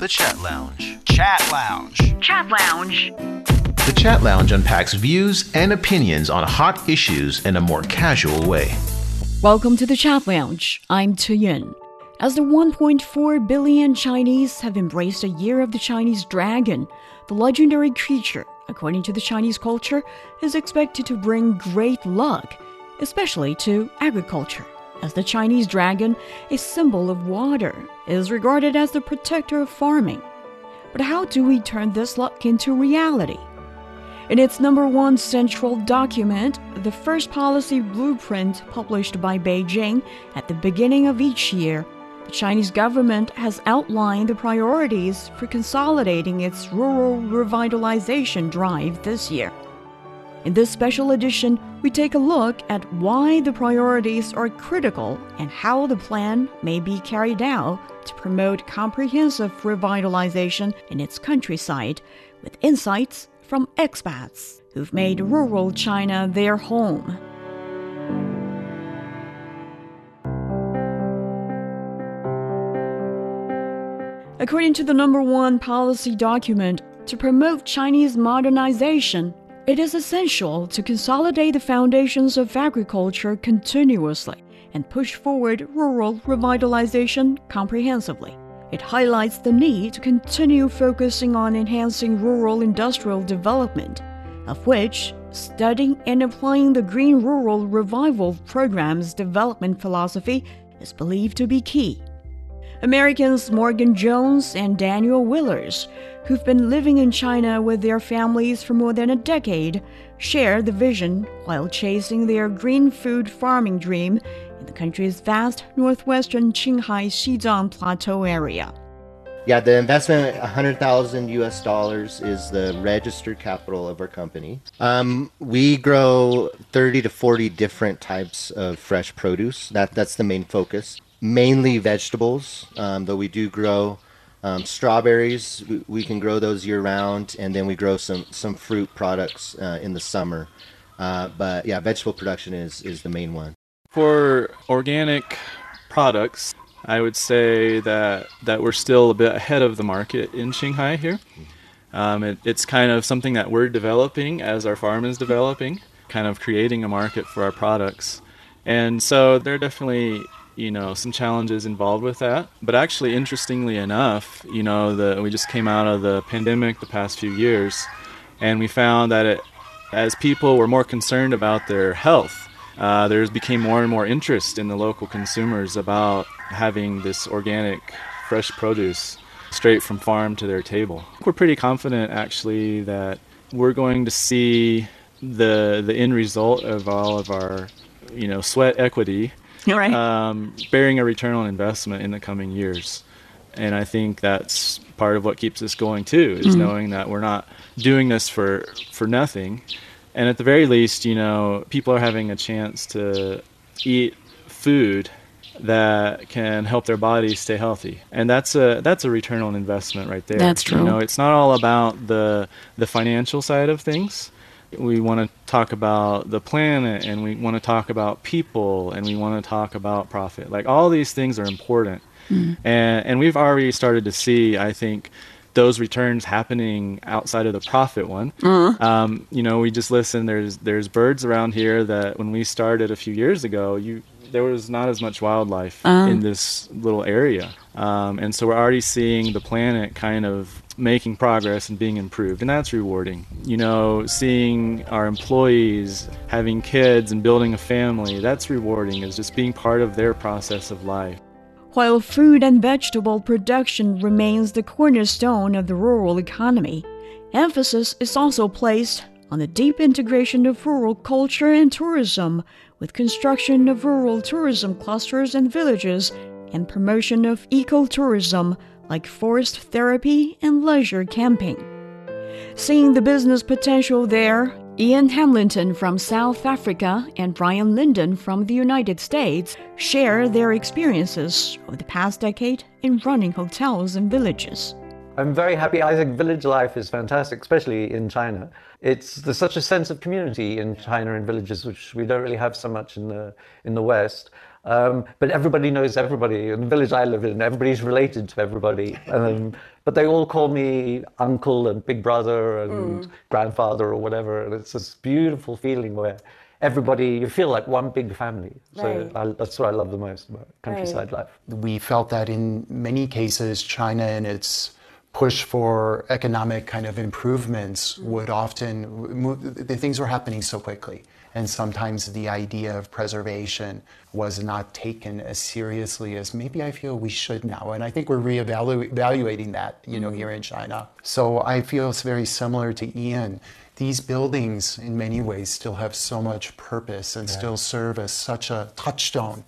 The Chat Lounge. Chat Lounge. Chat Lounge. The Chat Lounge unpacks views and opinions on hot issues in a more casual way. Welcome to the Chat Lounge. I'm Tu Yun. As the 1.4 billion Chinese have embraced a year of the Chinese dragon, the legendary creature, according to the Chinese culture, is expected to bring great luck, especially to agriculture as the Chinese dragon, a symbol of water, is regarded as the protector of farming. But how do we turn this luck into reality? In its number one central document, the first policy blueprint published by Beijing at the beginning of each year, the Chinese government has outlined the priorities for consolidating its rural revitalization drive this year. In this special edition, we take a look at why the priorities are critical and how the plan may be carried out to promote comprehensive revitalization in its countryside, with insights from expats who've made rural China their home. According to the number one policy document, to promote Chinese modernization, it is essential to consolidate the foundations of agriculture continuously and push forward rural revitalization comprehensively. It highlights the need to continue focusing on enhancing rural industrial development, of which studying and applying the Green Rural Revival Program's development philosophy is believed to be key. Americans Morgan Jones and Daniel Willers, who've been living in China with their families for more than a decade, share the vision while chasing their green food farming dream in the country's vast northwestern Qinghai Xizang Plateau area. Yeah, the investment, 100,000 US dollars, is the registered capital of our company. Um, we grow 30 to 40 different types of fresh produce. That, that's the main focus mainly vegetables, um, though we do grow um, strawberries. We, we, can grow those year round, and then we grow some some fruit products uh, in the summer. Uh, but yeah, vegetable production is is the main one. For organic products, I would say that that we're still a bit ahead of the market in Shanghai here. Um, it, it's kind of something that we're developing as our farm is developing, kind of creating a market for our products. And so there are definitely you know some challenges involved with that. But actually interestingly enough you know the we just came out of the pandemic the past few years and we found that it, as people were more concerned about their health uh, there became more and more interest in the local consumers about having this organic fresh produce straight from farm to their table. We're pretty confident actually that we're going to see the the end result of all of our you know sweat equity right. um, bearing a return on investment in the coming years. And I think that's part of what keeps us going too, is mm-hmm. knowing that we're not doing this for for nothing. And at the very least, you know, people are having a chance to eat food that can help their bodies stay healthy and that's a that's a return on investment right there that's true you know it's not all about the the financial side of things we want to talk about the planet and we want to talk about people and we want to talk about profit. Like all these things are important. Mm. and and we've already started to see i think those returns happening outside of the profit one. Uh um, you know we just listen. There's there's birds around here that when we started a few years ago you there was not as much wildlife uh in this little area um, and so we're already seeing the planet kind of making progress and being improved, and that's rewarding. You know, seeing our employees having kids and building a family, that's rewarding, is just being part of their process of life. While food and vegetable production remains the cornerstone of the rural economy, emphasis is also placed on the deep integration of rural culture and tourism, with construction of rural tourism clusters and villages and promotion of ecotourism like forest therapy and leisure camping. Seeing the business potential there, Ian Hamilton from South Africa and Brian Linden from the United States share their experiences of the past decade in running hotels and villages. I'm very happy. I think village life is fantastic, especially in China. It's there's such a sense of community in China and villages, which we don't really have so much in the in the West. Um, but everybody knows everybody. In the village I live in, everybody's related to everybody. Um, but they all call me uncle and big brother and Mm. grandfather or whatever. And it's this beautiful feeling where everybody, you feel like one big family. So Right. I, that's what I love the most about countryside life. we felt that in many cases, China and its push for economic kind of improvements would often move, the things were happening so quickly. And sometimes the idea of preservation was not taken as seriously as maybe I feel we should now. And I think we're reevaluating that, you know, here in China. So I feel it's very similar to Ian. These buildings, in many ways, still have so much purpose and still serve as such a touchstone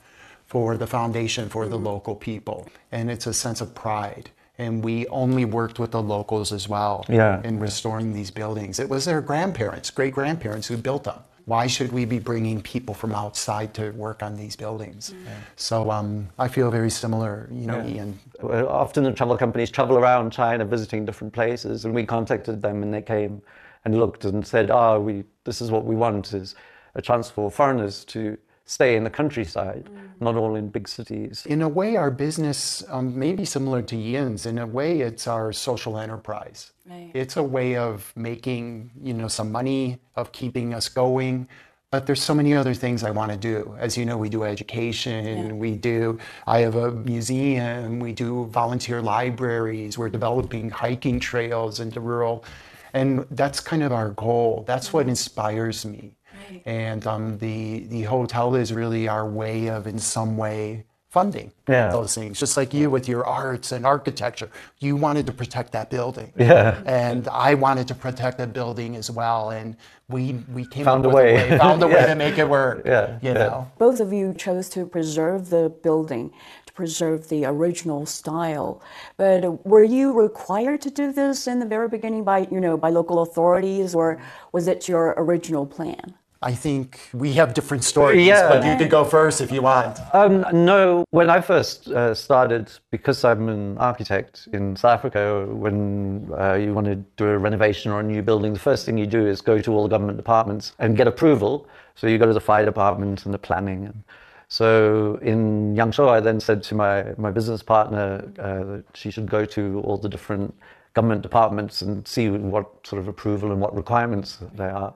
for the foundation for the mm-hmm. local people. And it's a sense of pride. And we only worked with the locals as well Yeah. in restoring these buildings. It was their grandparents, great grandparents who built them. Why should we be bringing people from outside to work on these buildings? So um, I feel very similar, you know, Ian. Often the travel companies travel around China visiting different places, and we contacted them and they came and looked and said, "Ah, we this is what we want is a chance for foreigners to stay in the countryside, not all in big cities." In a way, our business um, may be similar to Ian's. In a way, it's our social enterprise. Right. It's a way of making, you know, some money, of keeping us going. But there's so many other things I want to do. As you know, we do education. We do. I have a museum. We do volunteer libraries. We're developing hiking trails into rural, and that's kind of our goal. That's what inspires me. And um, the the hotel is really our way of, in some way, funding Yeah. those things. Just like you with your arts and architecture, you wanted to protect that building. Yeah. And I wanted to protect that building as well. And we we came Found up a with way. found a way to make it work. Yeah, You yeah. know. Both of you chose to preserve the building, to preserve the original style. But were you required to do this in the very beginning by, you know, by local authorities, or was it your original plan? I think we have different stories, Yeah. but you can go first if you want. Um, no, when I first uh, started, because I'm an architect in South Africa, when uh, you want to do a renovation or a new building, the first thing you do is go to all the government departments and get approval. So you go to the fire department and the planning. And so in Yangshuo, I then said to my, my business partner uh, that she should go to all the different government departments and see what sort of approval and what requirements there are.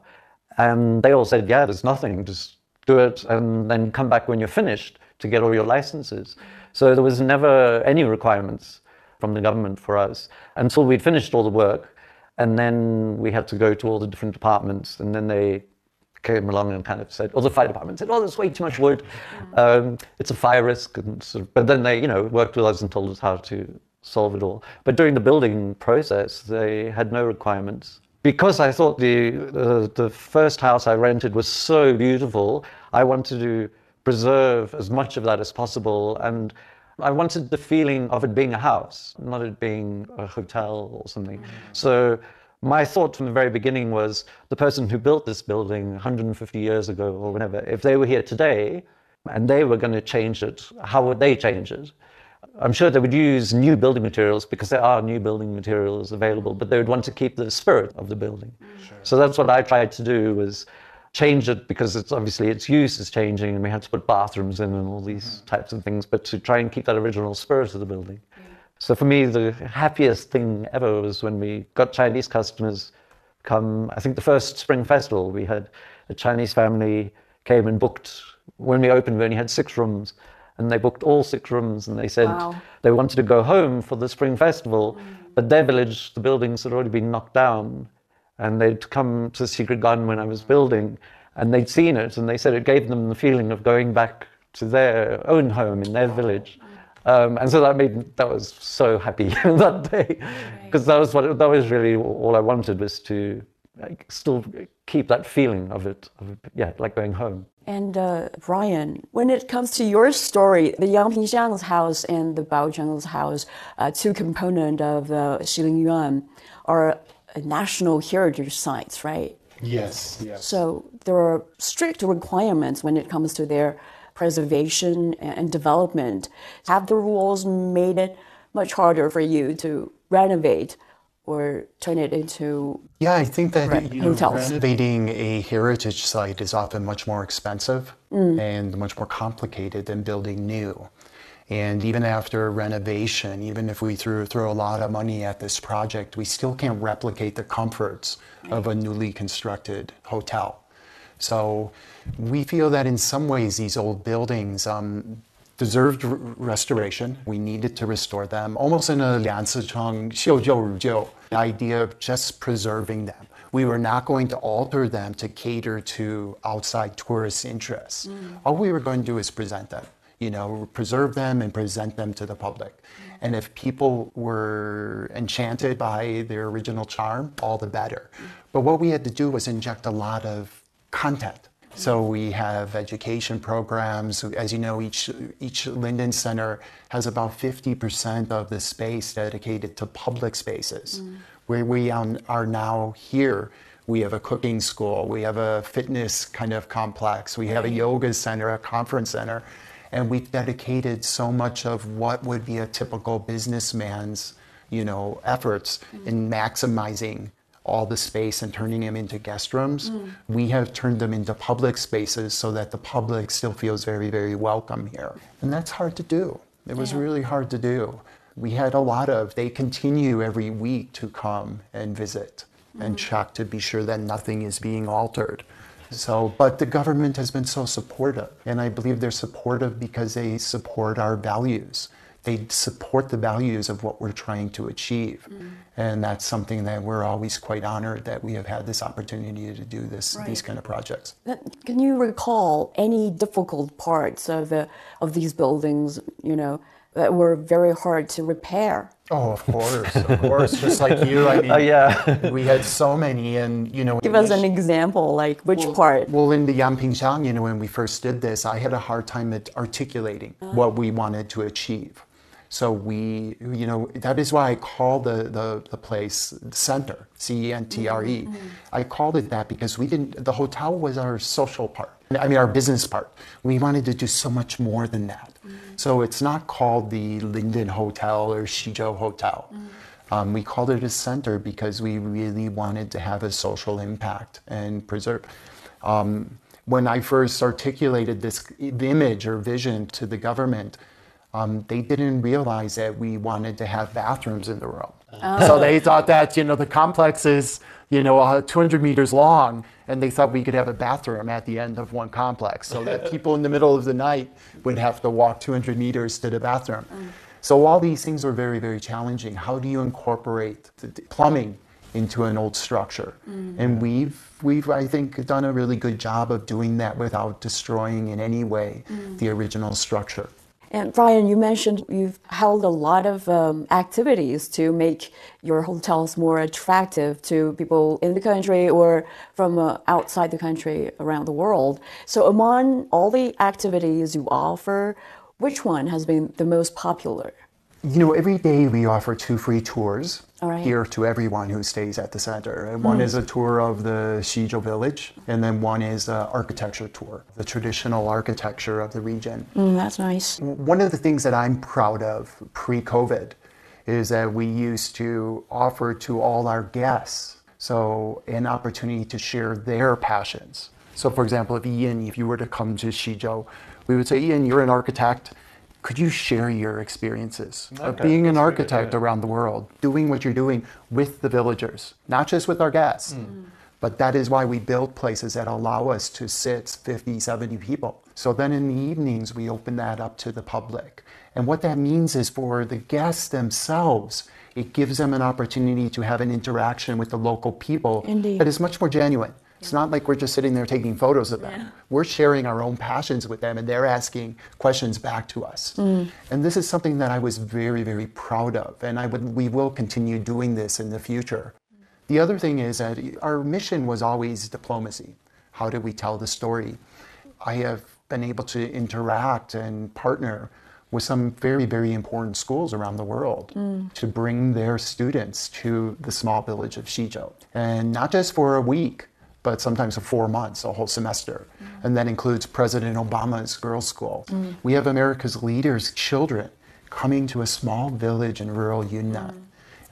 And they all said, yeah, there's nothing, just do it and then come back when you're finished to get all your licenses. So there was never any requirements from the government for us until we'd finished all the work. And then we had to go to all the different departments. And then they came along and kind of said, or the fire department said, oh, there's way too much wood. Um, it's a fire risk. And sort of, but then they, you know, worked with us and told us how to solve it all. But during the building process, they had no requirements because I thought the the first house I rented was so beautiful, I wanted to preserve as much of that as possible, and I wanted the feeling of it being a house, not it being a hotel or something. Mm. So my thought from the very beginning was the person who built this building 150 years ago or whenever, if they were here today and they were going to change it, how would they change it? I'm sure they would use new building materials because there are new building materials available, but they would want to keep the spirit of the building. So that's what I tried to do was change it because it's obviously its use is changing and we had to put bathrooms in and all these mm-hmm. types of things, but to try and keep that original spirit of the building. So for me, the happiest thing ever was when we got Chinese customers come. I think the first Spring Festival, we had a Chinese family came and booked. When we opened, we only had six rooms, and they booked all six rooms, and they said Wow. they wanted to go home for the Spring Festival, but their village, the buildings had already been knocked down, and they'd come to Secret Garden when I was building, and they'd seen it, and they said it gave them the feeling of going back to their own home in their village. Um, and so that made that was so happy that day because that was what that was really all I wanted was to like, still keep that feeling of it, of it yeah, like going home. And uh, Brian, when it comes to your story, the Yang Pingxiang's house and the Bao Zheng's house, uh, two components of uh, Xilin Yuan, are national heritage sites, right? Yes. Yes. So there are strict requirements when it comes to their preservation and development. Have the rules made it much harder for you to renovate or turn it into Yeah, I think that Right, you know, hotels. renovating a heritage site is often much more expensive and much more complicated than building new. And even after renovation, even if we threw, throw a lot of money at this project, we still can't replicate the comforts of a newly constructed hotel. So we feel that in some ways these old buildings um, deserved restoration. We needed to restore them, almost in a Liang Sicheng Xiujiu idea of just preserving them. We were not going to alter them to cater to outside tourist interests. Mm. All we were going to do is present them, you know, preserve them and present them to the public. Mm. And if people were enchanted by their original charm, all the better. Mm. But what we had to do was inject a lot of content so we have education programs. As you know, each each Linden Center has about 50% of the space dedicated to public spaces. Mm. Where we are now here, we have a cooking school, we have a fitness kind of complex, we have a yoga center, a conference center, and we've dedicated so much of what would be a typical businessman's, you know, efforts mm. in maximizing all the space and turning them into guest rooms. Mm. We have turned them into public spaces so that the public still feels very, very welcome here. And that's hard to do. It was really hard to do. We had a lot of, they continue every week to come and visit and mm. check to be sure that nothing is being altered. So, but the government has been so supportive, and I believe they're supportive because they support our values. They support the values of what we're trying to achieve, mm. and that's something that we're always quite honored that we have had this opportunity to do this these kind of projects. Can you recall any difficult parts of the, of these buildings, you know, that were very hard to repair? Oh, of course, of course. Just like you, I oh, mean, Oh, yeah. we had so many, and you know, Give us an example, like which part? Well, in the Yangpingxiang, you know, when we first did this, I had a hard time at articulating uh-huh. what we wanted to achieve. So we, you know, that is why I call the, the, the place center, C E N T R E. I called it that because we didn't, the hotel was our social part. I mean, our business part. We wanted to do so much more than that. So it's not called the Linden Hotel or Xizhou Hotel. Um, we called it a center because we really wanted to have a social impact and preserve. Um, when I first articulated this image or vision to the government, um, they didn't realize that we wanted to have bathrooms in the room. So they thought that you know the complex is you know uh, 200 meters long, and they thought we could have a bathroom at the end of one complex, so that people in the middle of the night would have to walk 200 meters to the bathroom. So all these things were very very challenging. How do you incorporate plumbing into an old structure? And we've we've I think done a really good job of doing that without destroying in any way the original structure. And Brian, you mentioned you've held a lot of um, activities to make your hotels more attractive to people in the country or from uh, outside the country around the world. So, among all the activities you offer, which one has been the most popular? You know, every day we offer two free tours right. here to everyone who stays at the center. And one is a tour of the Xizhou village, and then one is an architecture tour, the traditional architecture of the region. Mm, that's nice. One of the things that I'm proud of pre COVID is that we used to offer to all our guests so an opportunity to share their passions. So, for example, if Ian, if you were to come to Xizhou, we would say, Ian, you're an architect. Could you share your experiences of being an that's a good architect around the world, doing what you're doing with the villagers, not just with our guests? Hmm. But that is why we build places that allow us to sit 50, 70 people. So then in the evenings, we open that up to the public. And what that means is for the guests themselves, it gives them an opportunity to have an interaction with the local people Indeed. that is much more genuine. It's not like we're just sitting there taking photos of them. We're sharing our own passions with them and they're asking questions back to us. Mm. And this is something that I was very, very proud of. And I would, we will continue doing this in the future. The other thing is that our mission was always diplomacy. How do we tell the story? I have been able to interact and partner with some very, very important schools around the world to bring their students to the small village of Xizhou. And not just for a week, but sometimes for four months, a whole semester. And that includes President Obama's girls' school. Mm. We have America's leaders' children coming to a small village in rural Yunnan mm.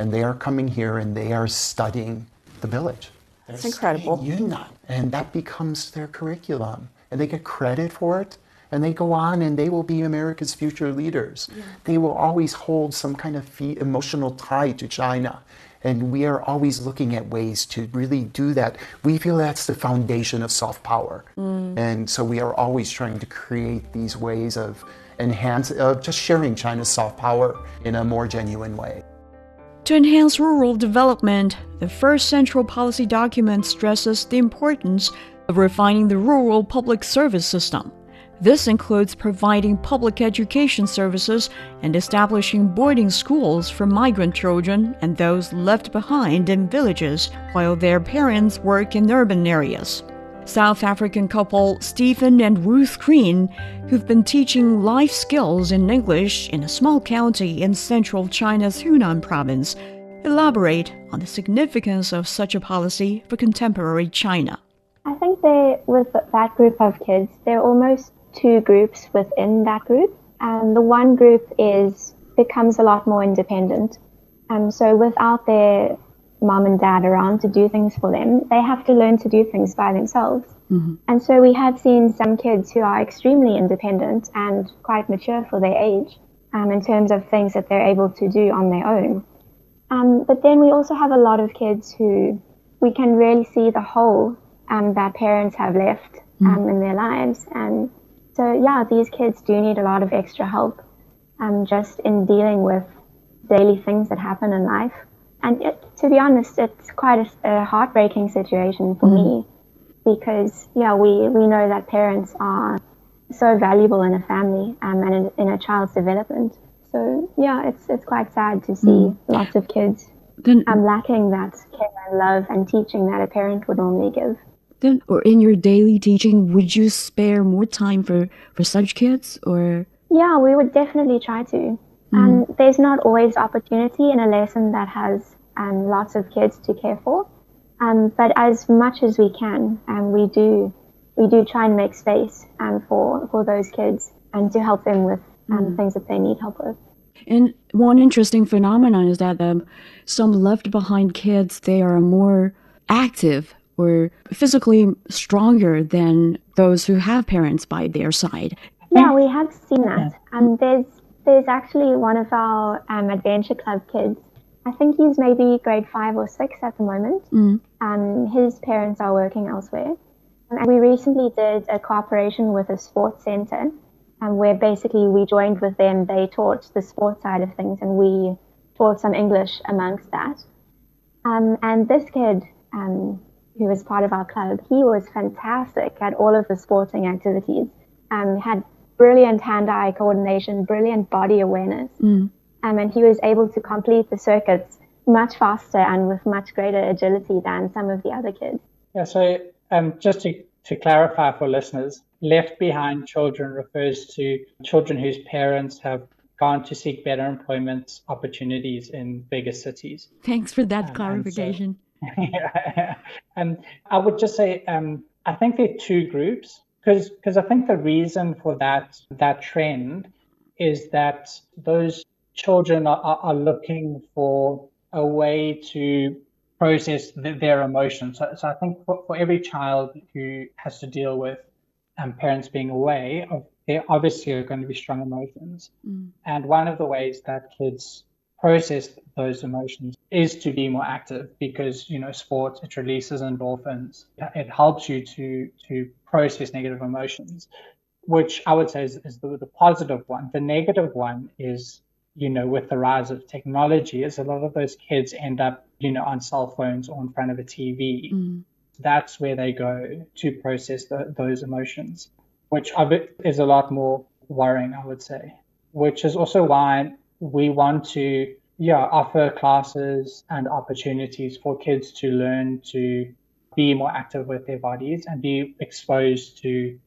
and they are coming here and they are studying the village. That's incredible. Yunnan, and that becomes their curriculum, and they get credit for it. And they go on, and they will be America's future leaders. Yeah. They will always hold some kind of emotional tie to China, and we are always looking at ways to really do that. We feel that's the foundation of soft power, mm. and so we are always trying to create these ways of enhance, of just sharing China's soft power in a more genuine way. To enhance rural development, the first central policy document stresses the importance of refining the rural public service system. This includes providing public education services and establishing boarding schools for migrant children and those left behind in villages while their parents work in urban areas. South African couple Stephen and Ruth Green, who've been teaching life skills in English in a small county in central China's Hunan province, elaborate on the significance of such a policy for contemporary China. I think they, with that group of kids, there are almost two groups within that group. And the one group is becomes a lot more independent. Um, so without their mom and dad around to do things for them, they have to learn to do things by themselves. Mm-hmm. And so we have seen some kids who are extremely independent and quite mature for their age um, in terms of things that they're able to do on their own. Um, but then we also have a lot of kids who we can really see the hole um, that parents have left mm-hmm. in their lives. And so, yeah, these kids do need a lot of extra help um, just in dealing with daily things that happen in life. And it, to be honest, it's quite a, a heartbreaking situation for mm-hmm. me because, yeah, we, we know that parents are so valuable in a family um, and in, in, a child's development. So, yeah, it's, it's quite sad to see mm. lots of kids then, um, lacking that care and love and teaching that a parent would normally give. Then, or in your daily teaching, would you spare more time for, for such kids or? Yeah, we would definitely try to. Mm. Um, there's not always opportunity in a lesson that has um, lots of kids to care for. Um, but as much as we can, um, we do we do try and make space um, for for those kids and to help them with um, mm. things that they need help with. And one interesting phenomenon is that um, some left behind kids they are more active or physically stronger than those who have parents by their side. Yeah, we have seen that. Um, there's there's actually one of our um, adventure club kids I think he's maybe grade five or six at the moment. Mm. Um, his parents are working elsewhere. And we recently did a cooperation with a sports center um, where basically we joined with them. They taught the sports side of things and we taught some English amongst that. Um, and this kid, um, who was part of our club, he was fantastic at all of the sporting activities. Um, had brilliant hand-eye coordination, brilliant body awareness. Mm um, and he was able to complete the circuits much faster and with much greater agility than some of the other kids. Yeah, so um, just to, to clarify for listeners, left behind children refers to children whose parents have gone to seek better employment opportunities in bigger cities. Thanks for that um, clarification. And, yeah, and I would just say um, I think there are two groups because because I think the reason for that that trend is that those children are, are looking for a way to process their emotions. So, so I think for, for, every child who has to deal with um, parents being away, there obviously are going to be strong emotions. Mm. And one of the ways that kids process those emotions is to be more active because you know sports it releases endorphins it helps you to to process negative emotions which i would say is, is the, the positive one the negative one is you know, with the rise of technology, is a lot of those kids end up, you know, on cell phones or in front of a TV. Mm. That's where they go to process the, those emotions, which is a lot more worrying, I would say. Which is also why we want to, yeah, offer classes and opportunities for kids to learn to be more active with their bodies and be exposed to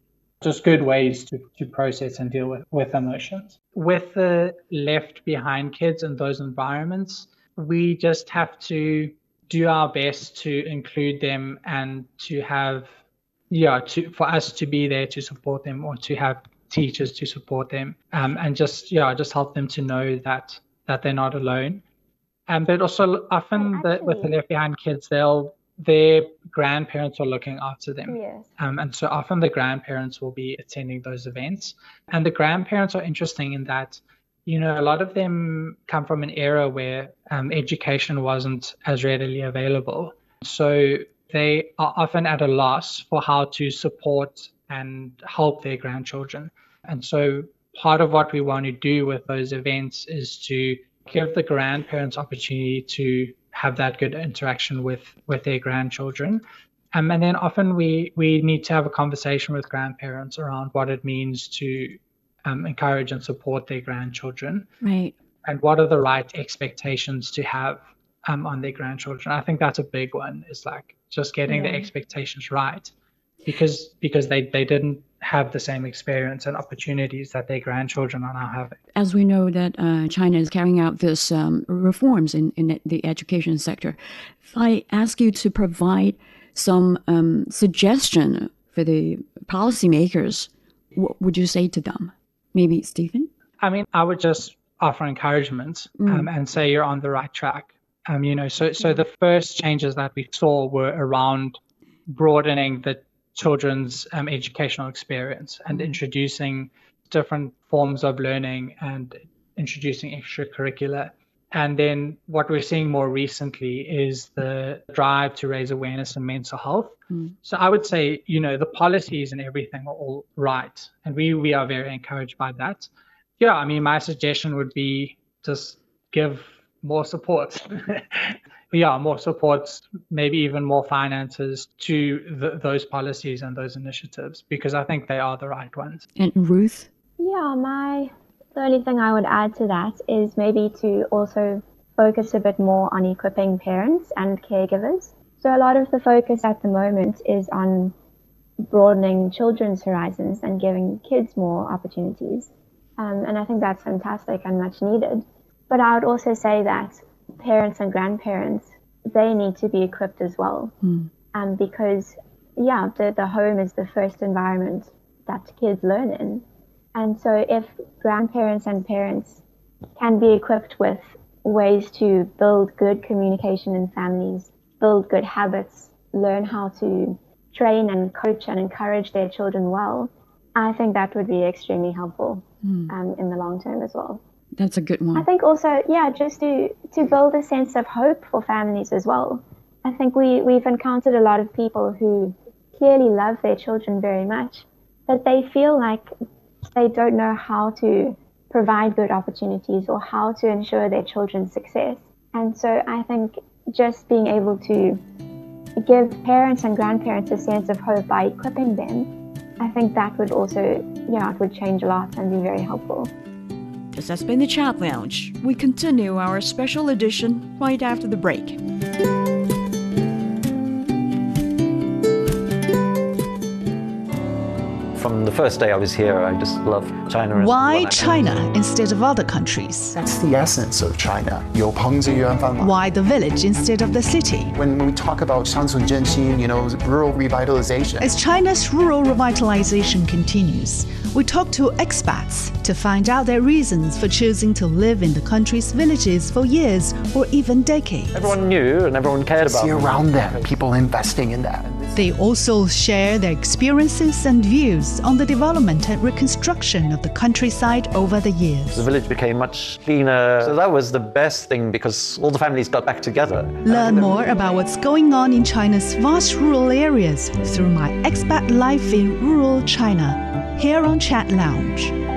just good ways to, to process and deal with, with emotions. With the left behind kids in those environments, we just have to do our best to include them and to have yeah to for us to be there to support them or to have teachers to support them um, and just yeah just help them to know that that they're not alone Um, but also often the, with the left behind kids, they'll their grandparents are looking after them. Yes. Um, and so often the grandparents will be attending those events. And the grandparents are interesting in that, you know, a lot of them come from an era where um, education wasn't as readily available. So they are often at a loss for how to support and help their grandchildren. And so part of what we want to do with those events is to give the grandparents opportunity to have that good interaction with with their grandchildren. Um, and then often we we need to have a conversation with grandparents around what it means to um, encourage and support their grandchildren. Right. And what are the right expectations to have um, on their grandchildren? I think that's a big one. Is like just getting yeah. the expectations right, because because they they didn't have the same experience and opportunities that their grandchildren are now having. As we know that uh, China is carrying out this um, reforms in, in the education sector, if I ask you to provide some um, suggestion for the policymakers, what would you say to them? Maybe Stephen? I mean, I would just offer encouragement mm. um, and say you're on the right track. Um, you know, so so the first changes that we saw were around broadening the children's um, educational experience and introducing different forms of learning and introducing extracurricular. And then what we're seeing more recently is the drive to raise awareness in mental health. Mm. So I would say, you know, the policies and everything are all right. And we, we are very encouraged by that. Yeah, I mean, my suggestion would be just give more support yeah, more support, maybe even more finances to the, those policies and those initiatives because I think they are the right ones. And Ruth? Yeah, my the only thing I would add to that is maybe to also focus a bit more on equipping parents and caregivers. So a lot of the focus at the moment is on broadening children's horizons and giving kids more opportunities. Um, and I think that's fantastic and much needed. But I would also say that parents and grandparents, they need to be equipped as well. Mm. Um, because, yeah, the, the home is the first environment that kids learn in. And so if grandparents and parents can be equipped with ways to build good communication in families, build good habits, learn how to train and coach and encourage their children well, I think that would be extremely helpful mm. um, in the long term as well. That's a good one. I think also, yeah, just to to build a sense of hope for families as well. I think we we've encountered a lot of people who clearly love their children very much, but they feel like they don't know how to provide good opportunities or how to ensure their children's success. And so I think just being able to give parents and grandparents a sense of hope by equipping them, I think that would also, yeah, it would change a lot and be very helpful. This has been the Chat Lounge. We continue our special edition right after the break. the first day I was here, I just loved China. Why China instead of other countries? That's the essence of China. Why the village instead of the city? When we talk about Xiangcun Zhenxing, you know, rural revitalization. As China's rural revitalization continues, we talk to expats to find out their reasons for choosing to live in the country's villages for years or even decades. Everyone knew and everyone cared about. See around them, people investing in that. They also share their experiences and views on the development and reconstruction of the countryside over the years. The village became much cleaner. So that was the best thing because all the families got back together. Learn more about what's going on in China's vast rural areas through my expat life in rural China here on Chat Lounge.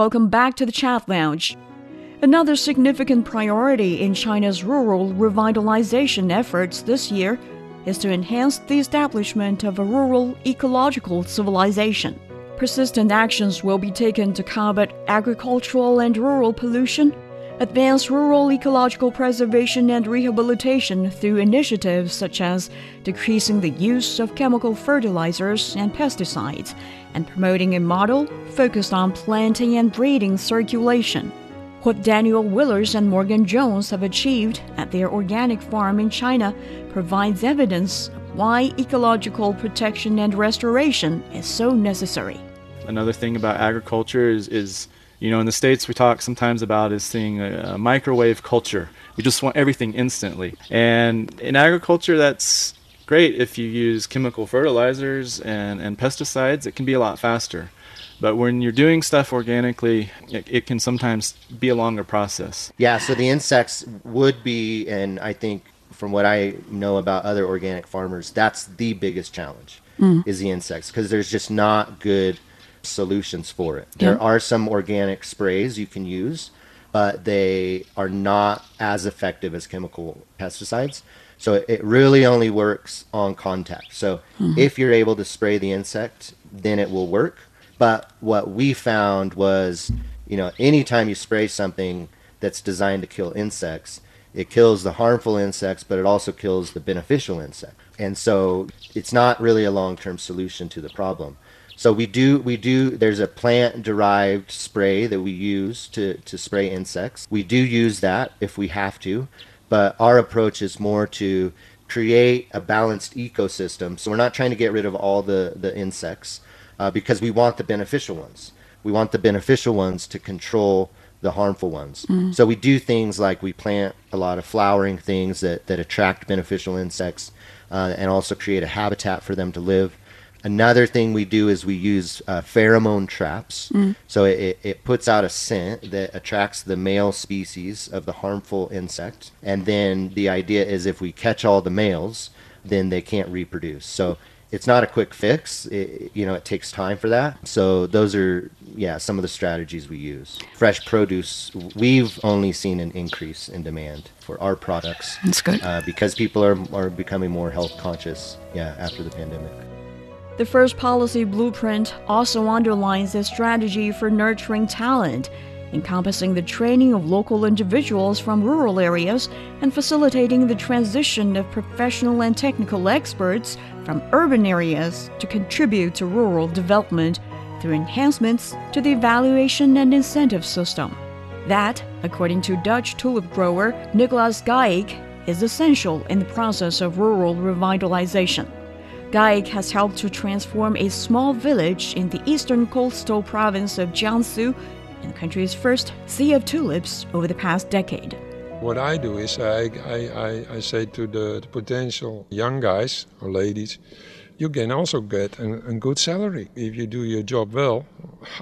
Welcome back to the Chat Lounge. Another significant priority in China's rural revitalization efforts this year is to enhance the establishment of a rural ecological civilization. Persistent actions will be taken to combat agricultural and rural pollution, advance rural ecological preservation and rehabilitation through initiatives such as decreasing the use of chemical fertilizers and pesticides, and promoting a model focused on planting and breeding circulation. What Daniel Willers and Morgan Jones have achieved at their organic farm in China provides evidence why ecological protection and restoration is so necessary. Another thing about agriculture is, is you know, in the States we talk sometimes about is seeing a, a microwave culture. We just want everything instantly. And in agriculture, that's great if you use chemical fertilizers and, and pesticides, it can be a lot faster. But when you're doing stuff organically, it, it, can sometimes be a longer process. Yeah, so the insects would be, and I think from what I know about other organic farmers, that's the biggest challenge mm. is the insects because there's just not good solutions for it. Yeah. There are some organic sprays you can use, but they are not as effective as chemical pesticides. So it really only works on contact. So mm-hmm. if you're able to spray the insect, then it will work. But what we found was, you know, anytime you spray something that's designed to kill insects, it kills the harmful insects, but it also kills the beneficial insect. And so it's not really a long-term solution to the problem. So we do we do there's a plant derived spray that we use to, to spray insects. We do use that if we have to, but our approach is more to create a balanced ecosystem. So we're not trying to get rid of all the, the insects uh, because we want the beneficial ones. We want the beneficial ones to control the harmful ones. Mm. So we do things like we plant a lot of flowering things that, that attract beneficial insects uh, and also create a habitat for them to live. Another thing we do is we use uh, pheromone traps. Mm. So it, it puts out a scent that attracts the male species of the harmful insect. And then the idea is if we catch all the males, then they can't reproduce. So it's not a quick fix. It, you know, it takes time for that. So those are, yeah, some of the strategies we use. Fresh produce, we've only seen an increase in demand for our products. That's good. Uh, because people are, are becoming more health conscious, yeah, after the pandemic. The first policy blueprint also underlines a strategy for nurturing talent encompassing the training of local individuals from rural areas and facilitating the transition of professional and technical experts from urban areas to contribute to rural development through enhancements to the evaluation and incentive system. That, according to Dutch tulip grower Nicolas Gaik, is essential in the process of rural revitalization. Gaik has helped to transform a small village in the eastern coastal province of Jiangsu in the country's first Sea of Tulips over the past decade. What I do is I, I, I, say to the, the, potential young guys or ladies, you can also get a, good salary. If you do your job well,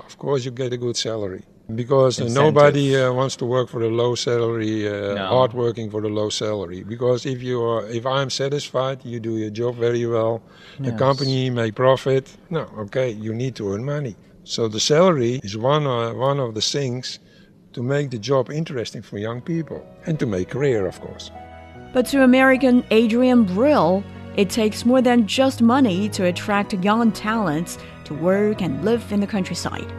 of course you get a good salary. Because nobody uh, wants to work for a low salary, uh, no. hard working for the low salary. Because if you are, if I'm satisfied, you do your job very well, yes. the company make profit. No, okay, you need to earn money. So the salary is one, uh, one of the things to make the job interesting for young people and to make career, of course. But to American Adrian Brill, it takes more than just money to attract young talents to work and live in the countryside.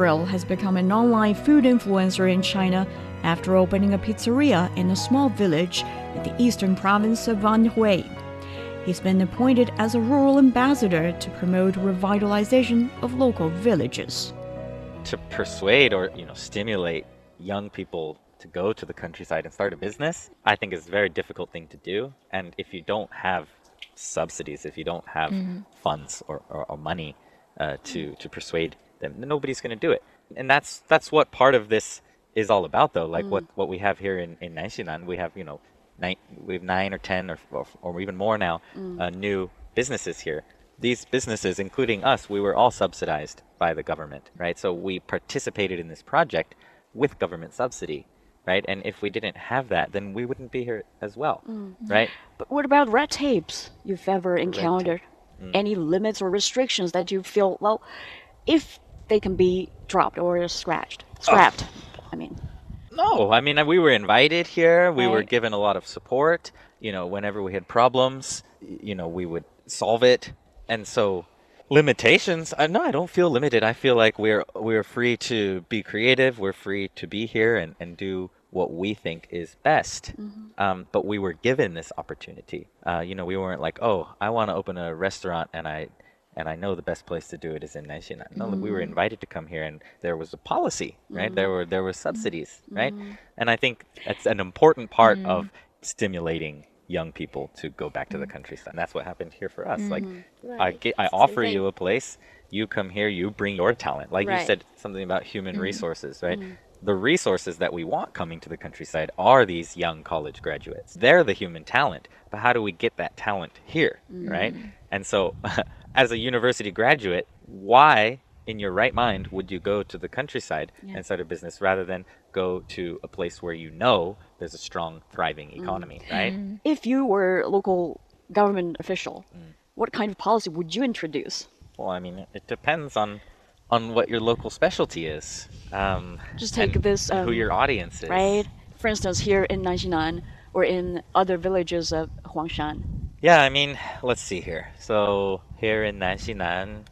Brill has become an online food influencer in China after opening a pizzeria in a small village in the eastern province of Anhui. He's been appointed as a rural ambassador to promote revitalization of local villages. To persuade or you know stimulate young people to go to the countryside and start a business, I think is a very difficult thing to do. And if you don't have subsidies, if you don't have mm-hmm. funds or, or, or money uh, to to persuade them, nobody's going to do it. And that's that's what part of this is all about, though. Like mm. what what we have here in in Nanxinan, we have you know nine, we have nine or ten or, or, or even more now mm. uh, new businesses here these businesses, including us, we were all subsidized by the government, right? So we participated in this project with government subsidy, right? And if we didn't have that, then we wouldn't be here as well, right? But what about red tapes you've ever encountered? Mm. Any limits or restrictions that you feel, well, if they can be dropped or scratched, scrapped, I mean. No, I mean we were invited here. We were given a lot of support. You know, whenever we had problems, you know, we would solve it. And so, limitations? Uh, no, I don't feel limited. I feel like we're we're free to be creative. We're free to be here and and do what we think is best. Um, but we were given this opportunity. Uh, you know, we weren't like, oh, I want to open a restaurant and I and I know the best place to do it is in Nanshan. No, we were Mm. invited to come here, and there was a policy, right? There Mm. were there were subsidies, right? Mm. And I think that's an important part Mm. of stimulating young people to go back to the countryside. And that's what happened here for us. Like, Mhm. I get, I Same offer you a place. You come here. You bring your talent. Like you said something about human Mhm. resources, right? The resources that we want coming to the countryside are these young college graduates. They're the human talent. But how do we get that talent here, right? Mhm. And so, as a university graduate, why in your right mind would you go to the countryside Yeah. and start a business rather than go to a place where you know there's a strong, thriving Mm. economy, right? If you were a local government official, Mm. what kind of policy would you introduce? Well, I mean, it depends on on what your local specialty is. Um, Just take this. Um, who your audience is, Right? For instance, here in Nanxinan or in other villages of Huangshan. Yeah, I mean, let's see here. So here in Nanxinan,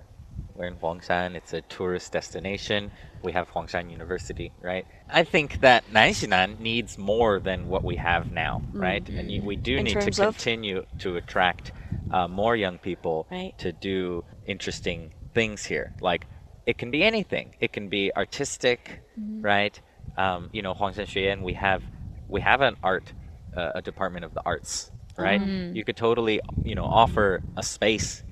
we're in Huangshan. It's a tourist destination. We have Huangshan University, right? I think that Nanxinan needs more than what we have now, Mm. right? And we do In need to terms of? continue to attract uh, more young people Right. to do interesting things here. Like, it can be anything. It can be artistic, Mhm. right? Um, you know, Huangshan Xueyuan, we have we have an art, uh, a department of the arts, right? Mhm. You could totally, you know, offer a space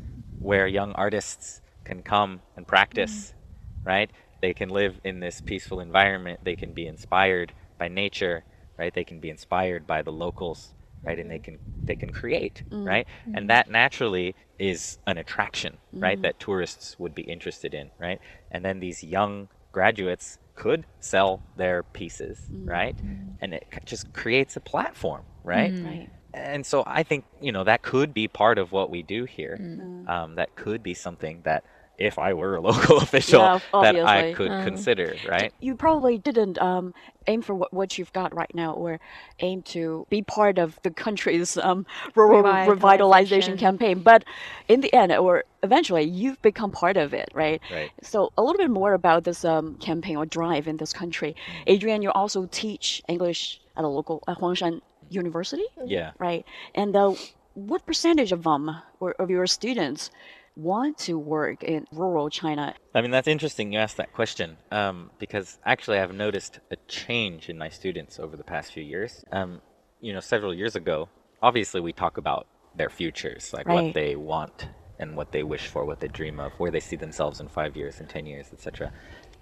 where young artists can come and practice, mm-hmm. right? They can live in this peaceful environment. They can be inspired by nature, right? They can be inspired by the locals, right? And they can they can create, Mm. right? And mm-hmm. that naturally is an attraction, right? That tourists would be interested in, right? And then these young graduates could sell their pieces, right? And it just creates a platform, right? Right. And so I think you know that could be part of what we do here. Mm. Um, that could be something that if I were a local official, Yeah, that I could Mm. consider, right? You probably didn't um, aim for what, what you've got right now or aim to be part of the country's um, rural Revitalization. revitalization campaign. But in the end, or eventually, you've become part of it, right? Right. So a little bit more about this um, campaign or drive in this country. Adrian, you also teach English at a local at Huangshan University, Yeah. right? And uh, what percentage of them or of your students want to work in rural China? I mean, that's interesting you asked that question um, because actually I've noticed a change in my students over the past few years. Um, you know, several years ago, obviously we talk about their futures, like Right. what they want and what they wish for, what they dream of, where they see themselves in five years, in 10 years, etc.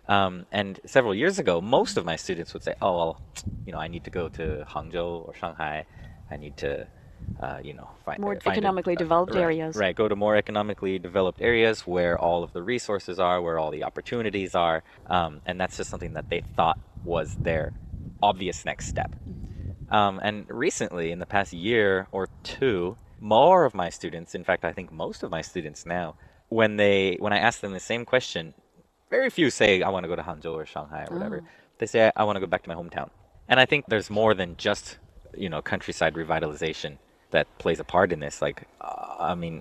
Um, and several years ago, most of my students would say, oh, well, you know, I need to go to Hangzhou or Shanghai. I need to, uh, you know, find More find a- economically uh, developed right, areas. Right, go to more economically developed areas where all of the resources are, where all the opportunities are, um, and that's just something that they thought was their obvious next step. Um, and recently, in the past year or two, more of my students, in fact, I think most of my students now, when they when I ask them the same question, very few say I want to go to Hangzhou or Shanghai or whatever. Oh. They say I want to go back to my hometown. And I think there's more than just you know countryside revitalization that plays a part in this. Like, uh, I mean,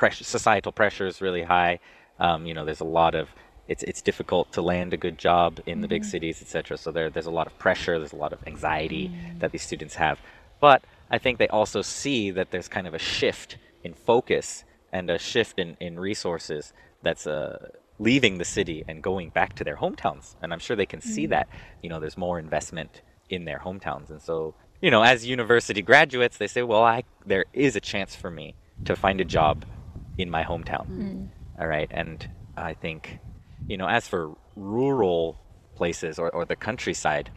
pressure, societal pressure is really high. Um, you know, there's a lot of it's it's difficult to land a good job in the big Mhm. cities, etc. So there there's a lot of pressure. There's a lot of anxiety that these students have. But I think they also see that there's kind of a shift in focus and a shift in, in resources that's uh, leaving the city and going back to their hometowns. And I'm sure they can see Mm. that, you know, there's more investment in their hometowns. And so, you know, as university graduates, they say, well, I, there is a chance for me to find a job in my hometown. Mm. All right. And I think, you know, as for rural places or, or the countryside,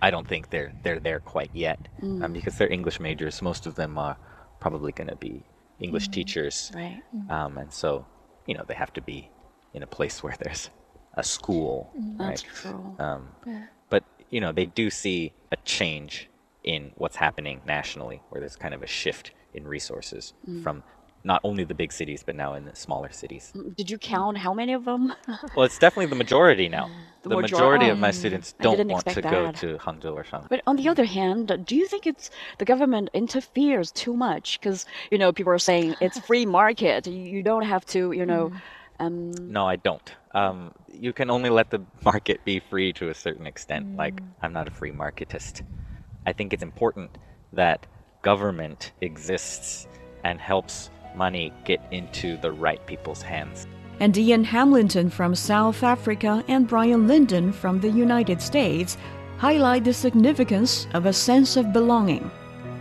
I don't think they're they're there quite yet um, Mm. because they're English majors. Most of them are probably going to be English teachers, Right. um, and so you know they have to be in a place where there's a school, Mm, right? that's true. Um, Yeah. But you know they do see a change in what's happening nationally, where there's kind of a shift in resources Mm. from not only the big cities but now in the smaller cities. Did you count how many of them? Well, it's definitely the majority now. The The, major- majority of my Mm, students don't want to expect go to Hangzhou or Shanghai. But on the other hand, do you think it's the government interferes too much? Because you know people are saying it's free market. You you don't have to, you know. Um, No, I don't. Um, you can only let the market be free to a certain extent. Like, Mm. I'm not a free marketist. I think it's important that government exists and helps money get into the right people's hands. and Ian Hamilton from South Africa and Brian Linden from the United States highlight the significance of a sense of belonging.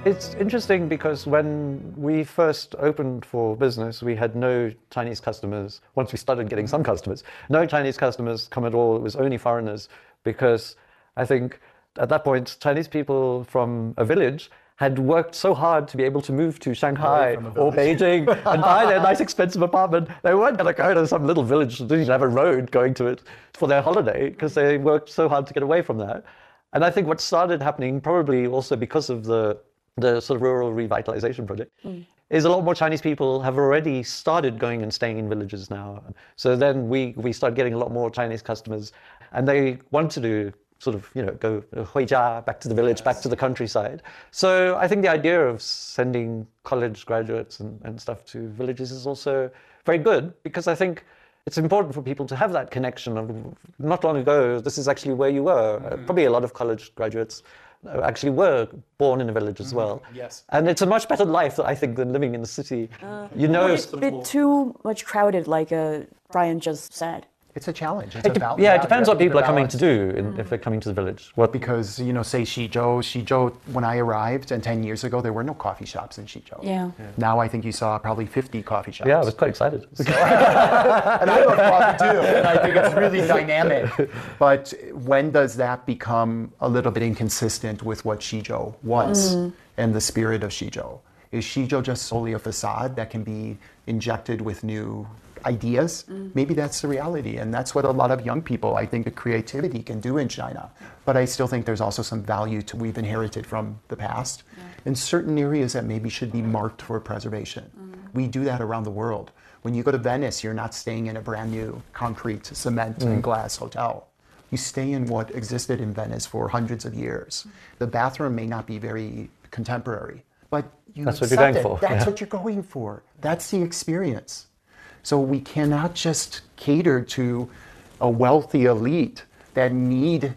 It's interesting because when we first opened for business, we had no Chinese customers. Once we started getting some customers, no Chinese customers come at all. It was only foreigners because I think at that point, Chinese people from a village had worked so hard to be able to move to Shanghai or Beijing and buy their nice expensive apartment. They weren't going to go to some little village that didn't even have a road going to it for their holiday because they worked so hard to get away from that. And I think what started happening, probably also because of the the sort of rural revitalization project, is a lot more Chinese people have already started going and staying in villages now. So then we we started getting a lot more Chinese customers, and they wanted to do sort of you know go uh, 回家 back to the village, back to the countryside. So I think the idea of sending college graduates and, and stuff to villages is also very good because I think it's important for people to have that connection of not long ago, this is actually where you were. Uh, probably a lot of college graduates actually were born in a village as well. Yes. And it's a much better life, I think, than living in the city. you know, it's a bit too much crowded, like uh, Brian just said. It's a challenge. It's It a de- bal- yeah, it depends what people are coming to do in, if they're coming to the village. What Because, you know, say Xizhou, Xizhou, when I arrived and 10 years ago, there were no coffee shops in Xizhou. Yeah. Now I think you saw probably 50 coffee shops. Yeah, I was quite excited. and I love coffee too, and I think it's really dynamic. But when does that become a little bit inconsistent with what Xizhou was Mm. and the spirit of Xizhou? Is Xizhou just solely a facade that can be injected with new ideas? Mm. Maybe that's the reality, and that's what a lot of young people, I think, the creativity can do in China. But I still think there's also some value to we've inherited from the past in certain areas that maybe should be marked for preservation. Mm. We do that around the world. When you go to Venice, you're not staying in a brand new concrete, cement, Mm. and glass hotel. You stay in what existed in Venice for hundreds of years. Mm. The bathroom may not be very contemporary, but you That's what you're accept going it. for, That's yeah. what you're going for. That's the experience. So we cannot just cater to a wealthy elite that need,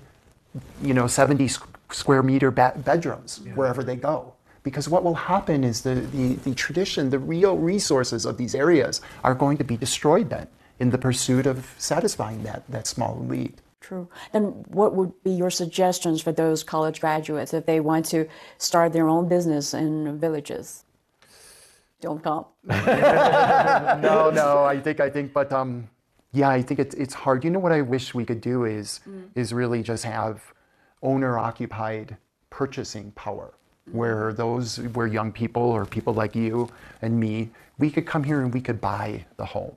you know, 70 s- square meter ba- bedrooms wherever they go. Because what will happen is the, the, the tradition, the real resources of these areas are going to be destroyed then in the pursuit of satisfying that, that small elite. True. Then, what would be your suggestions for those college graduates if they want to start their own business in villages? Don't come. no, no, I think, I think, but um, yeah, I think it's it's hard. You know what I wish we could do is is really just have owner occupied purchasing power, where those where young people or people like you and me, we could come here and we could buy the home,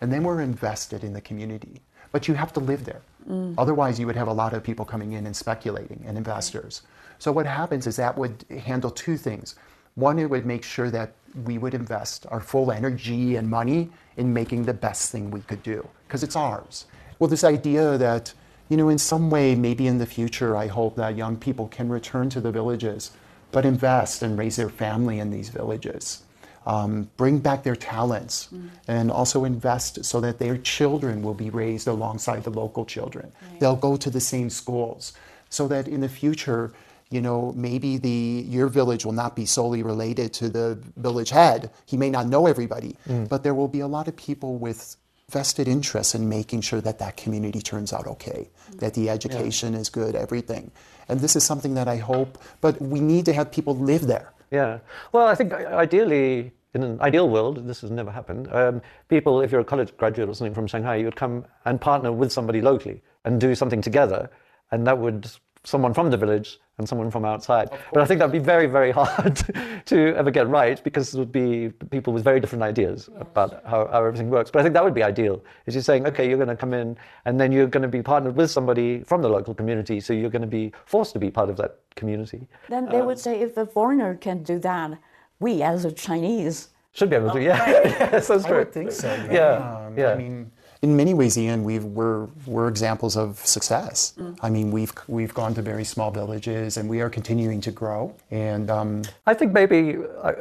and then we're invested in the community. But you have to live there. Mm. Otherwise, you would have a lot of people coming in and speculating and investors. So what happens is that would handle two things. One, it would make sure that we would invest our full energy and money in making the best thing we could do because it's ours. Well, this idea that, you know, in some way, maybe in the future, I hope that young people can return to the villages, but invest and raise their family in these villages. Um, bring back their talents and also invest so that their children will be raised alongside the local children. They'll go to the same schools so that in the future, you know, maybe the your village will not be solely related to the village head. He may not know everybody, Mm. but there will be a lot of people with vested interest in making sure that that community turns out okay, that the education is good, everything. And this is something that I hope, but we need to have people live there. Yeah. Well, I think ideally, in an ideal world, this has never happened. Um, people, if you're a college graduate or something from Shanghai, you would come and partner with somebody locally and do something together, and that would someone from the village and someone from outside. But I think that'd be very, very hard to ever get right because it would be people with very different ideas about how, how everything works. But I think that would be ideal. Is you're saying, okay, you're going to come in and then you're going to be partnered with somebody from the local community, so you're going to be forced to be part of that community. Then they would say if a foreigner can do that, we as a Chinese should be able to. Yeah, yes, that's I true. would think so. Yeah. Yeah, Um, yeah. I mean, in many ways, Ian, we've, we're we're examples of success. Mm. I mean, we've we've gone to very small villages, and we are continuing to grow. And um, I think maybe I,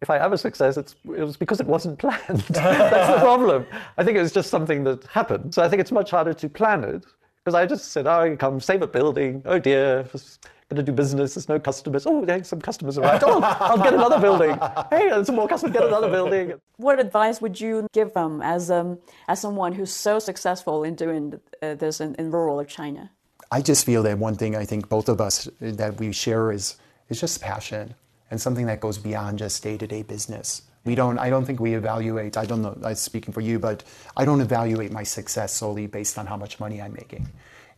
if I have a success, it's, it was because it wasn't planned. That's the problem. I think it was just something that happened. So I think it's much harder to plan it because I just said, oh, you come save a building. Oh dear, just going to do business. There's no customers. Oh, there's some customers arrived. Oh, I'll get another building. Hey, there's some more customers. Get another building. What advice would you give them as um, as someone who's so successful in doing uh, this in, in rural China? I just feel that one thing I think both of us that we share is is just passion and something that goes beyond just day to day business. We don't. I don't think we evaluate. I don't know. I'm speaking for you, but I don't evaluate my success solely based on how much money I'm making.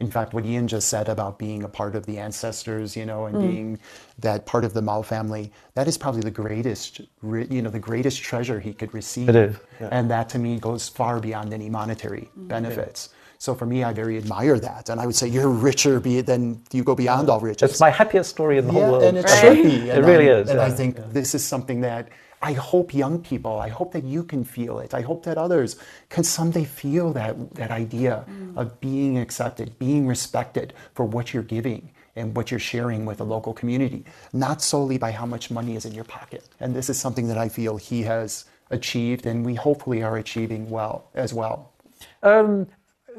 In fact, what Ian just said about being a part of the ancestors, you know, and Mm. being that part of the Mao family, that is probably the greatest, re- you know, the greatest treasure he could receive. It is, yeah. And that to me goes far beyond any monetary benefits. So for me, I very admire that. And I would say you're richer be than you go beyond all riches. It's my happiest story in the yeah, whole world. And it should be. It And really I- is. And yeah. I think this is something that I hope young people, I hope that you can feel it. I hope that others can someday feel that, that idea of being accepted, being respected for what you're giving and what you're sharing with the local community, not solely by how much money is in your pocket. And this is something that I feel he has achieved and we hopefully are achieving well as well. Um,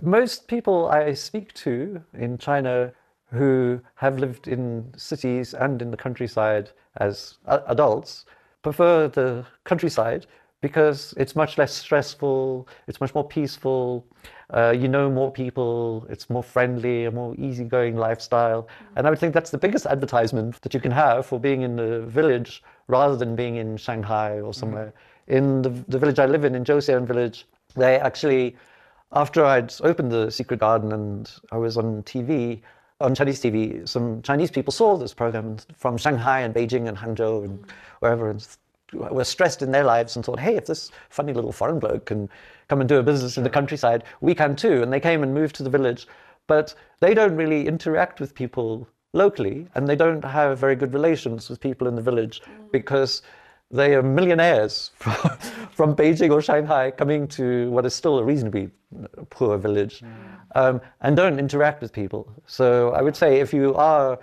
most people I speak to in China who have lived in cities and in the countryside as adults prefer the countryside because it's much less stressful, it's much more peaceful, uh, you know more people, it's more friendly, a more easygoing lifestyle. And I would think that's the biggest advertisement that you can have for being in the village rather than being in Shanghai or somewhere. In the, the village I live in, in Jiuxian village, they actually after I'd opened the Secret Garden and I was on TV, on Chinese TV, some Chinese people saw this program from Shanghai and Beijing and Hangzhou and wherever and were stressed in their lives and thought, hey, if this funny little foreign bloke can come and do a business in the countryside, we can too. And they came and moved to the village. But they don't really interact with people locally and they don't have very good relations with people in the village mm. because they are millionaires from, from Beijing or Shanghai coming to what is still a reasonably poor village um, and don't interact with people. So I would say if you are a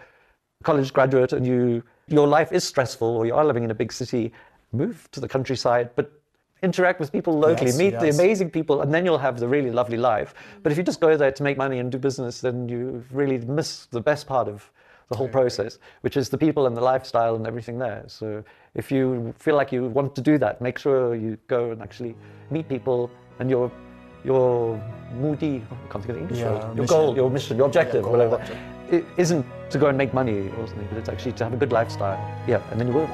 college graduate and you your life is stressful or you are living in a big city, move to the countryside, but interact with people locally, Yes, meet the amazing people, and then you'll have the really lovely life. But if you just go there to make money and do business, then you really miss the best part of the whole process, which is the people and the lifestyle and everything there. So if you feel like you want to do that, make sure you go and actually meet people and your your moody, oh, I can't think of the English Yeah, word, your mission. goal, your mission, your objective, goal, whatever. objective. It isn't to go and make money or something, but it's actually to have a good lifestyle. Yeah, and then you will.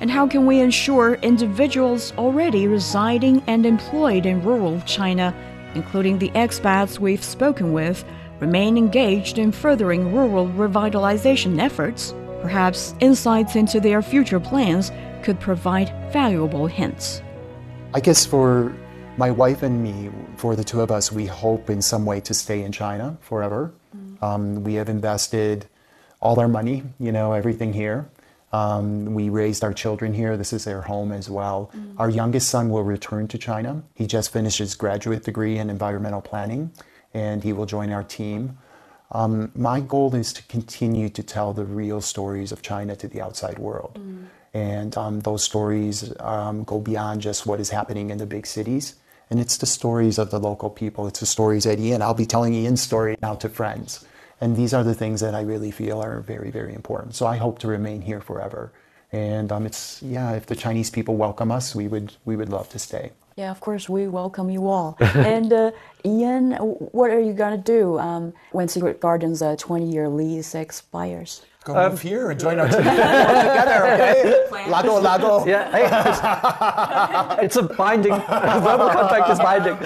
And how can we ensure individuals already residing and employed in rural China, including the expats we've spoken with, remain engaged in furthering rural revitalization efforts? Perhaps insights into their future plans could provide valuable hints. I guess for my wife and me, for the two of us, we hope in some way to stay in China forever. Um, we have invested all our money, you know, everything here. Um, we raised our children here. This is their home as well. Our youngest son will return to China. He just finished his graduate degree in environmental planning, and he will join our team. Um, my goal is to continue to tell the real stories of China to the outside world. And um, those stories um, go beyond just what is happening in the big cities. And it's the stories of the local people. It's the stories that Ian, I'll be telling Ian's story now to friends. And these are the things that I really feel are very, very important. So I hope to remain here forever. And um, it's, yeah, if the Chinese people welcome us, we would, we would love to stay. Yeah, of course, we welcome you all. and uh, Ian, what are you going to do um, when Secret Garden's uh, 20 year lease expires? Go move here and join our team. Work together, okay? Lago, lago. Yeah, hey, it's, it's a binding, verbal contract is binding.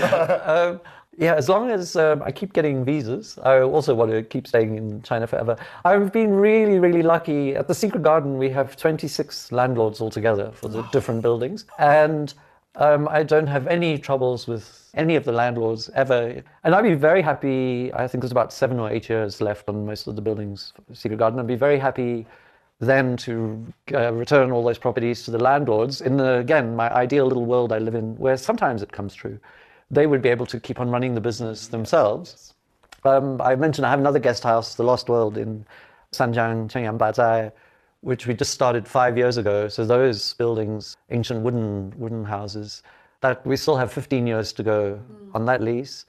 Um, Yeah, as long as um, I keep getting visas, I also want to keep staying in China forever. I've been really, really lucky. At the Secret Garden, we have 26 landlords altogether for the different buildings. And um, I don't have any troubles with any of the landlords ever. And I'd be very happy. I think there's about seven or eight years left on most of the buildings, Secret Garden. I'd be very happy then to uh, return all those properties to the landlords in the, again, my ideal little world I live in, where sometimes it comes true. They would be able to keep on running the business themselves. Um, I mentioned I have another guest house, The Lost World, in Sanjiang, Chengyang Bazhai, which we just started five years ago. So those buildings, ancient wooden wooden houses, that we still have 15 years to go mm. on that lease.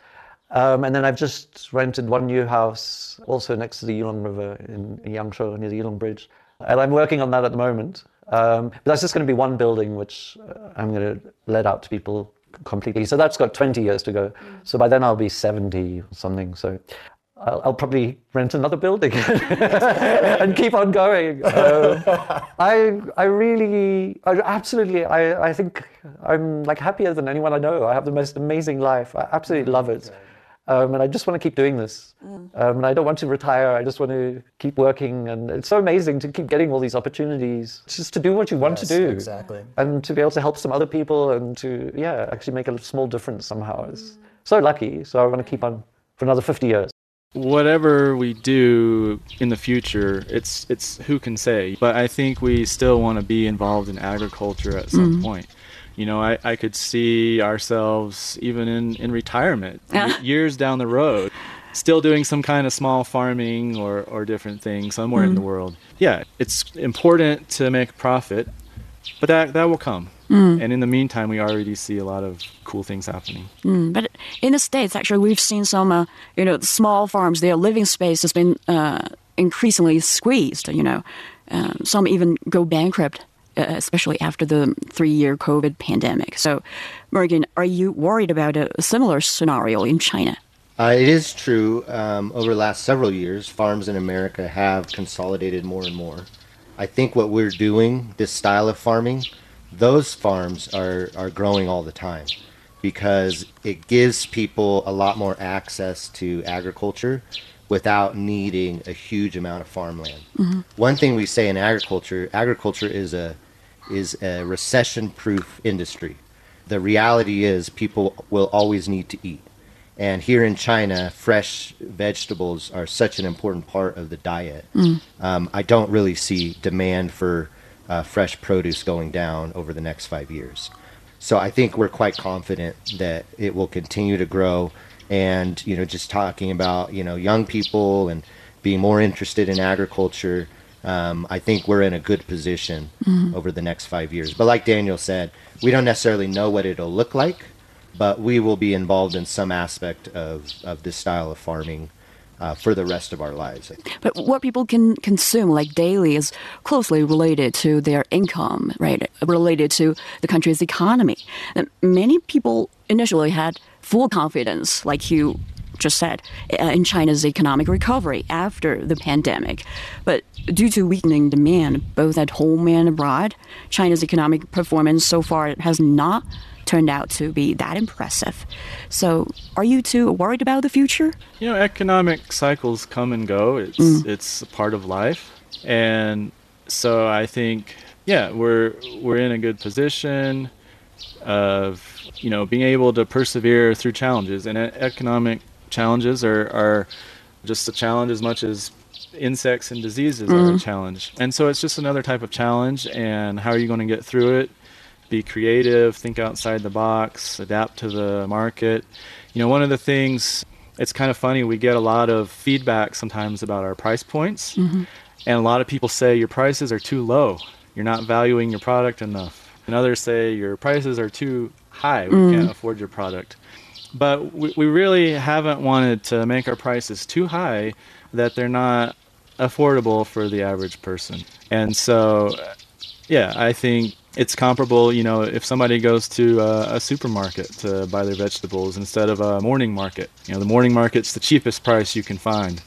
Um, and then I've just rented one new house, also next to the Yulong River in, in Yangshuo, near the Yulong Bridge. And I'm working on that at the moment. Um, but that's just going to be one building, which uh, I'm going to let out to people completely. So that's got 20 years to go. Mm. So by then I'll be 70 or something. So I'll, I'll probably rent another building and keep on going. Um, I, I really, I absolutely, I, I think I'm like happier than anyone I know. I have the most amazing life. I absolutely love it. Um, and I just want to keep doing this. Mm. Um, and I don't want to retire. I just want to keep working. And it's so amazing to keep getting all these opportunities just to do what you want yes, to do. Exactly. And to be able to help some other people and to, yeah, actually make a small difference somehow. It's so lucky. So I want to keep on for another 50 years whatever we do in the future, it's it's who can say. But I think we still want to be involved in agriculture at some mm. point. You know, I, I could see ourselves even in, in retirement years down the road, still doing some kind of small farming or, or different things somewhere mm. in the world. Yeah, it's important to make profit, but that, that will come. Mm. And in the meantime, we already see a lot of cool things happening. Mm, but in the states, actually, we've seen some, uh, you know, small farms. Their living space has been uh, increasingly squeezed. You know, um, some even go bankrupt. Uh, especially after the three-year COVID pandemic. So, Morgan, are you worried about a similar scenario in China? Uh, it is true. Um, over the last several years, farms in America have consolidated more and more. I think what we're doing, this style of farming, those farms are, are growing all the time because it gives people a lot more access to agriculture without needing a huge amount of farmland. Mm-hmm. One thing we say in agriculture, agriculture is a is a recession proof industry. The reality is people will always need to eat. And here in China, fresh vegetables are such an important part of the diet. Mm. Um, I don't really see demand for uh, fresh produce going down over the next five years. So I think we're quite confident that it will continue to grow. And you know, just talking about you know young people and being more interested in agriculture, um, I think we're in a good position mm-hmm. over the next five years. But like Daniel said, we don't necessarily know what it'll look like, but we will be involved in some aspect of, of this style of farming uh, for the rest of our lives. But what people can consume like daily is closely related to their income, right? Related to the country's economy. And many people initially had full confidence, like you just said, uh, in China's economic recovery after the pandemic. But due to weakening demand, both at home and abroad, China's economic performance so far has not turned out to be that impressive. So, are you too worried about the future? You know, economic cycles come and go. It's mm. it's a part of life, and so I think yeah, we're we're in a good position of you know being able to persevere through challenges, and economic challenges are are just a challenge as much as insects and diseases mm. are a mm. challenge. And so it's just another type of challenge and how are you going to get through it? Be creative, think outside the box, adapt to the market. You know, one of the things, it's kind of funny, we get a lot of feedback sometimes about our price points. Mm-hmm. And a lot of people say your prices are too low. You're not valuing your product enough. And others say your prices are too high. We mm. can't afford your product. But we, we really haven't wanted to make our prices too high that they're not affordable for the average person. And so, yeah, I think it's comparable, you know, if somebody goes to a, a, supermarket to buy their vegetables instead of a morning market. You know, the morning market's the cheapest price you can find.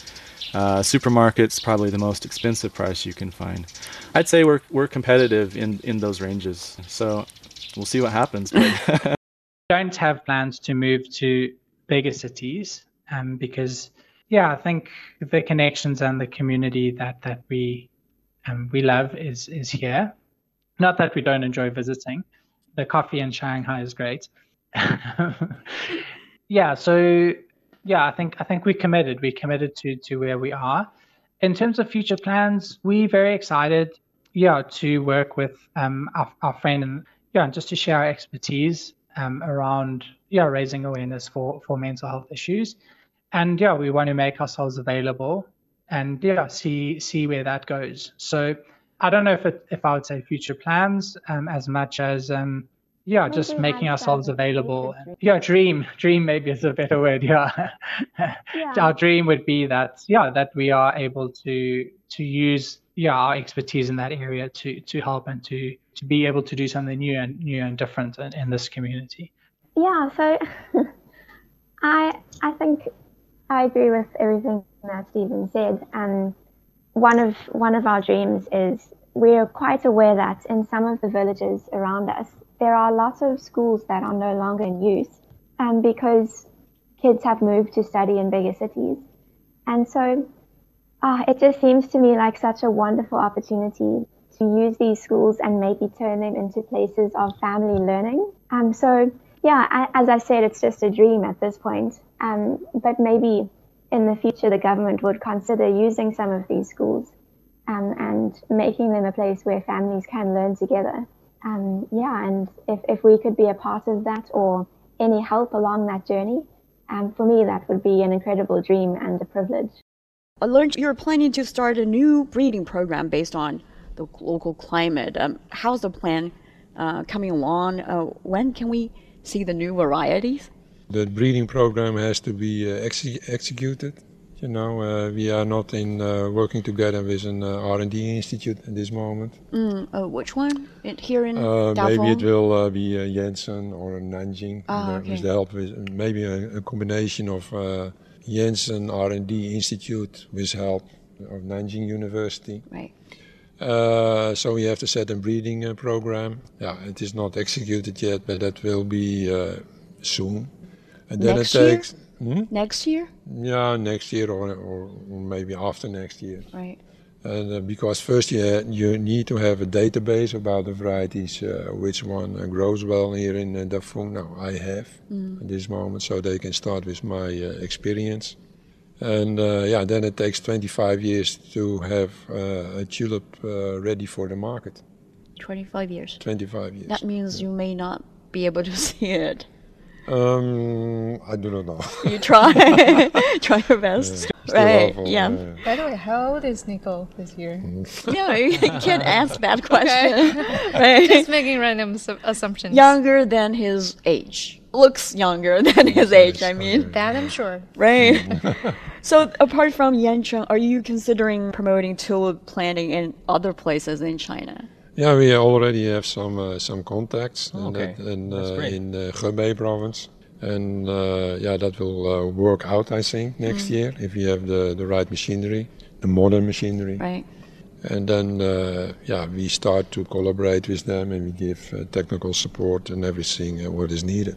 Uh, supermarket's probably the most expensive price you can find. I'd say we're we're competitive in in those ranges. So we'll see what happens. Don't have plans to move to bigger cities um, because yeah, I think the connections and the community that that we um, we love is is here. Not that we don't enjoy visiting. The coffee in Shanghai is great. yeah, so yeah, I think I think we committed. We committed to to where we are. In terms of future plans, we're very excited, yeah, to work with um, our, our friend and yeah, and just to share our expertise um, around yeah raising awareness for for mental health issues, and yeah, we want to make ourselves available and yeah see see where that goes. So I don't know if it, if I would say future plans um, as much as um, yeah, just making ourselves available. Yeah, dream. Dream maybe is a better word. Yeah. Our dream would be that yeah, that we are able to to use yeah our expertise in that area to to help and to to be able to do something new and new and different in, in this community. Yeah, so I I think I agree with everything that Stephen said. And one of one of our dreams is we're quite aware that in some of the villages around us there are lots of schools that are no longer in use, um, because kids have moved to study in bigger cities, and so uh, it just seems to me like such a wonderful opportunity to use these schools and maybe turn them into places of family learning. Um, so yeah, as I said, it's just a dream at this point. Um, but maybe in the future, the government would consider using some of these schools um, and making them a place where families can learn together. Um, yeah, and if, if we could be a part of that or any help along that journey, um, for me, that would be an incredible dream and a privilege. I learned you're planning to start a new breeding program based on the local climate. Um, how's the plan uh, coming along? Uh, when can we see the new varieties? The breeding program has to be uh, exe- executed. You know, uh, we are not in uh, working together with an uh, R&D institute at this moment. Mm, which one? It, here in Uh, maybe it will uh, be uh, Jensen or Nanjing Ah, okay. with the help with maybe a, a combination of uh, Jensen R&D Institute with help of Nanjing University. Right. Uh, so we have to set a breeding uh, program. Yeah, it is not executed yet, but that will be uh, soon. And then Next it year? takes. Hmm? Next year? Yeah, next year or, or maybe after next year. Right. And uh, because first you, ha- you need to have a database about the varieties, uh, which one uh, grows well here in uh, Dafeng. Now I have Mm. at this moment, so they can start with my uh, experience. And uh, yeah, then it takes 25 years to have uh, a tulip uh, ready for the market. 25 years. 25 years. That means you may not be able to see it. Um, I do not know. You try. try your best. still right. awful, yeah. yeah. By the way, how old is Nico this year? No, you can't ask that Okay. question. right? Just making random assu- assumptions. Younger than his age. Looks younger than his age, I mean. That I'm sure. Right. so, apart from Yancheng, are you considering promoting tulip planting in other places in China? Yeah, we already have some uh, some contacts in, Okay. that, in, That's uh, in uh, Hebei province, and uh, yeah, that will uh, work out. I think next Mm. year if we have the the right machinery, the modern machinery, Right. and then uh, yeah, we start to collaborate with them and we give uh, technical support and everything uh, what is needed.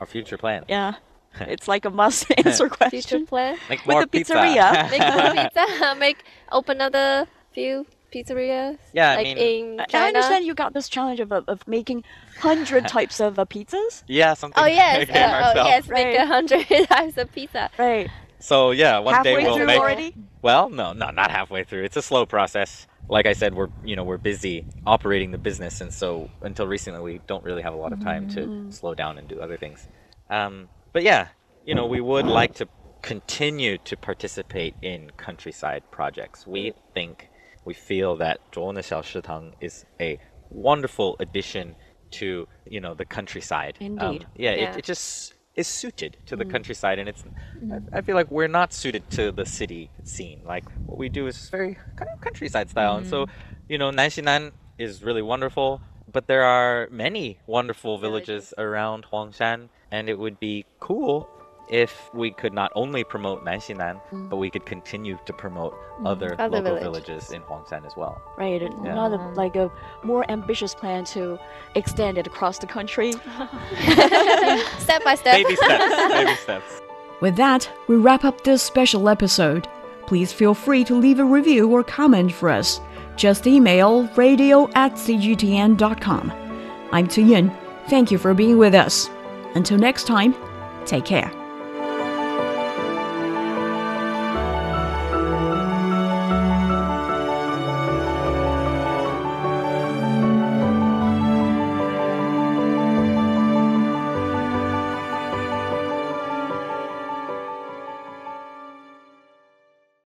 Our future plan. Yeah. It's like a must answer question. Future plan. Make With more the pizza. pizzeria. Make more pizza. Make open another few pizzerias. Yeah, I like mean- in I- China. I understand you got this challenge of, of of making hundred types of uh, pizzas. Yeah, something. Oh yes, we uh, oh ourselves. yes, make a hundred types of pizza. Right. So yeah, one Halfway day we'll through make. already? Well, no, no, not halfway through. It's a slow process. Like I said, we're you know we're busy operating the business, and so until recently we don't really have a lot of time to Mm. slow down and do other things. Um, but yeah, you know we would like to continue to participate in countryside projects. We think we feel that 卓的小食堂 is a wonderful addition to you know the countryside. Um, Indeed. Um, yeah, yeah. It, it, just is suited to the mm. countryside, and it's. Mm. I, I, feel like we're not suited to the city scene. Like what we do is very kind of countryside style, mm. and so mm. you know Nanxinan is really wonderful, but there are many wonderful villages, villages around Huangshan, and it would be cool if we could not only promote Nanxinan, mm. but we could continue to promote mm. other, Other local village. villages in Huangshan as well. Right, Yeah. not mm. like a more ambitious plan to extend it across the country. step by step. Baby steps, baby steps. With that, we wrap up this special episode. Please feel free to leave a review or comment for us. Just email radio at cgtn.com. I'm Tu Yun. Thank you for being with us. Until next time, take care.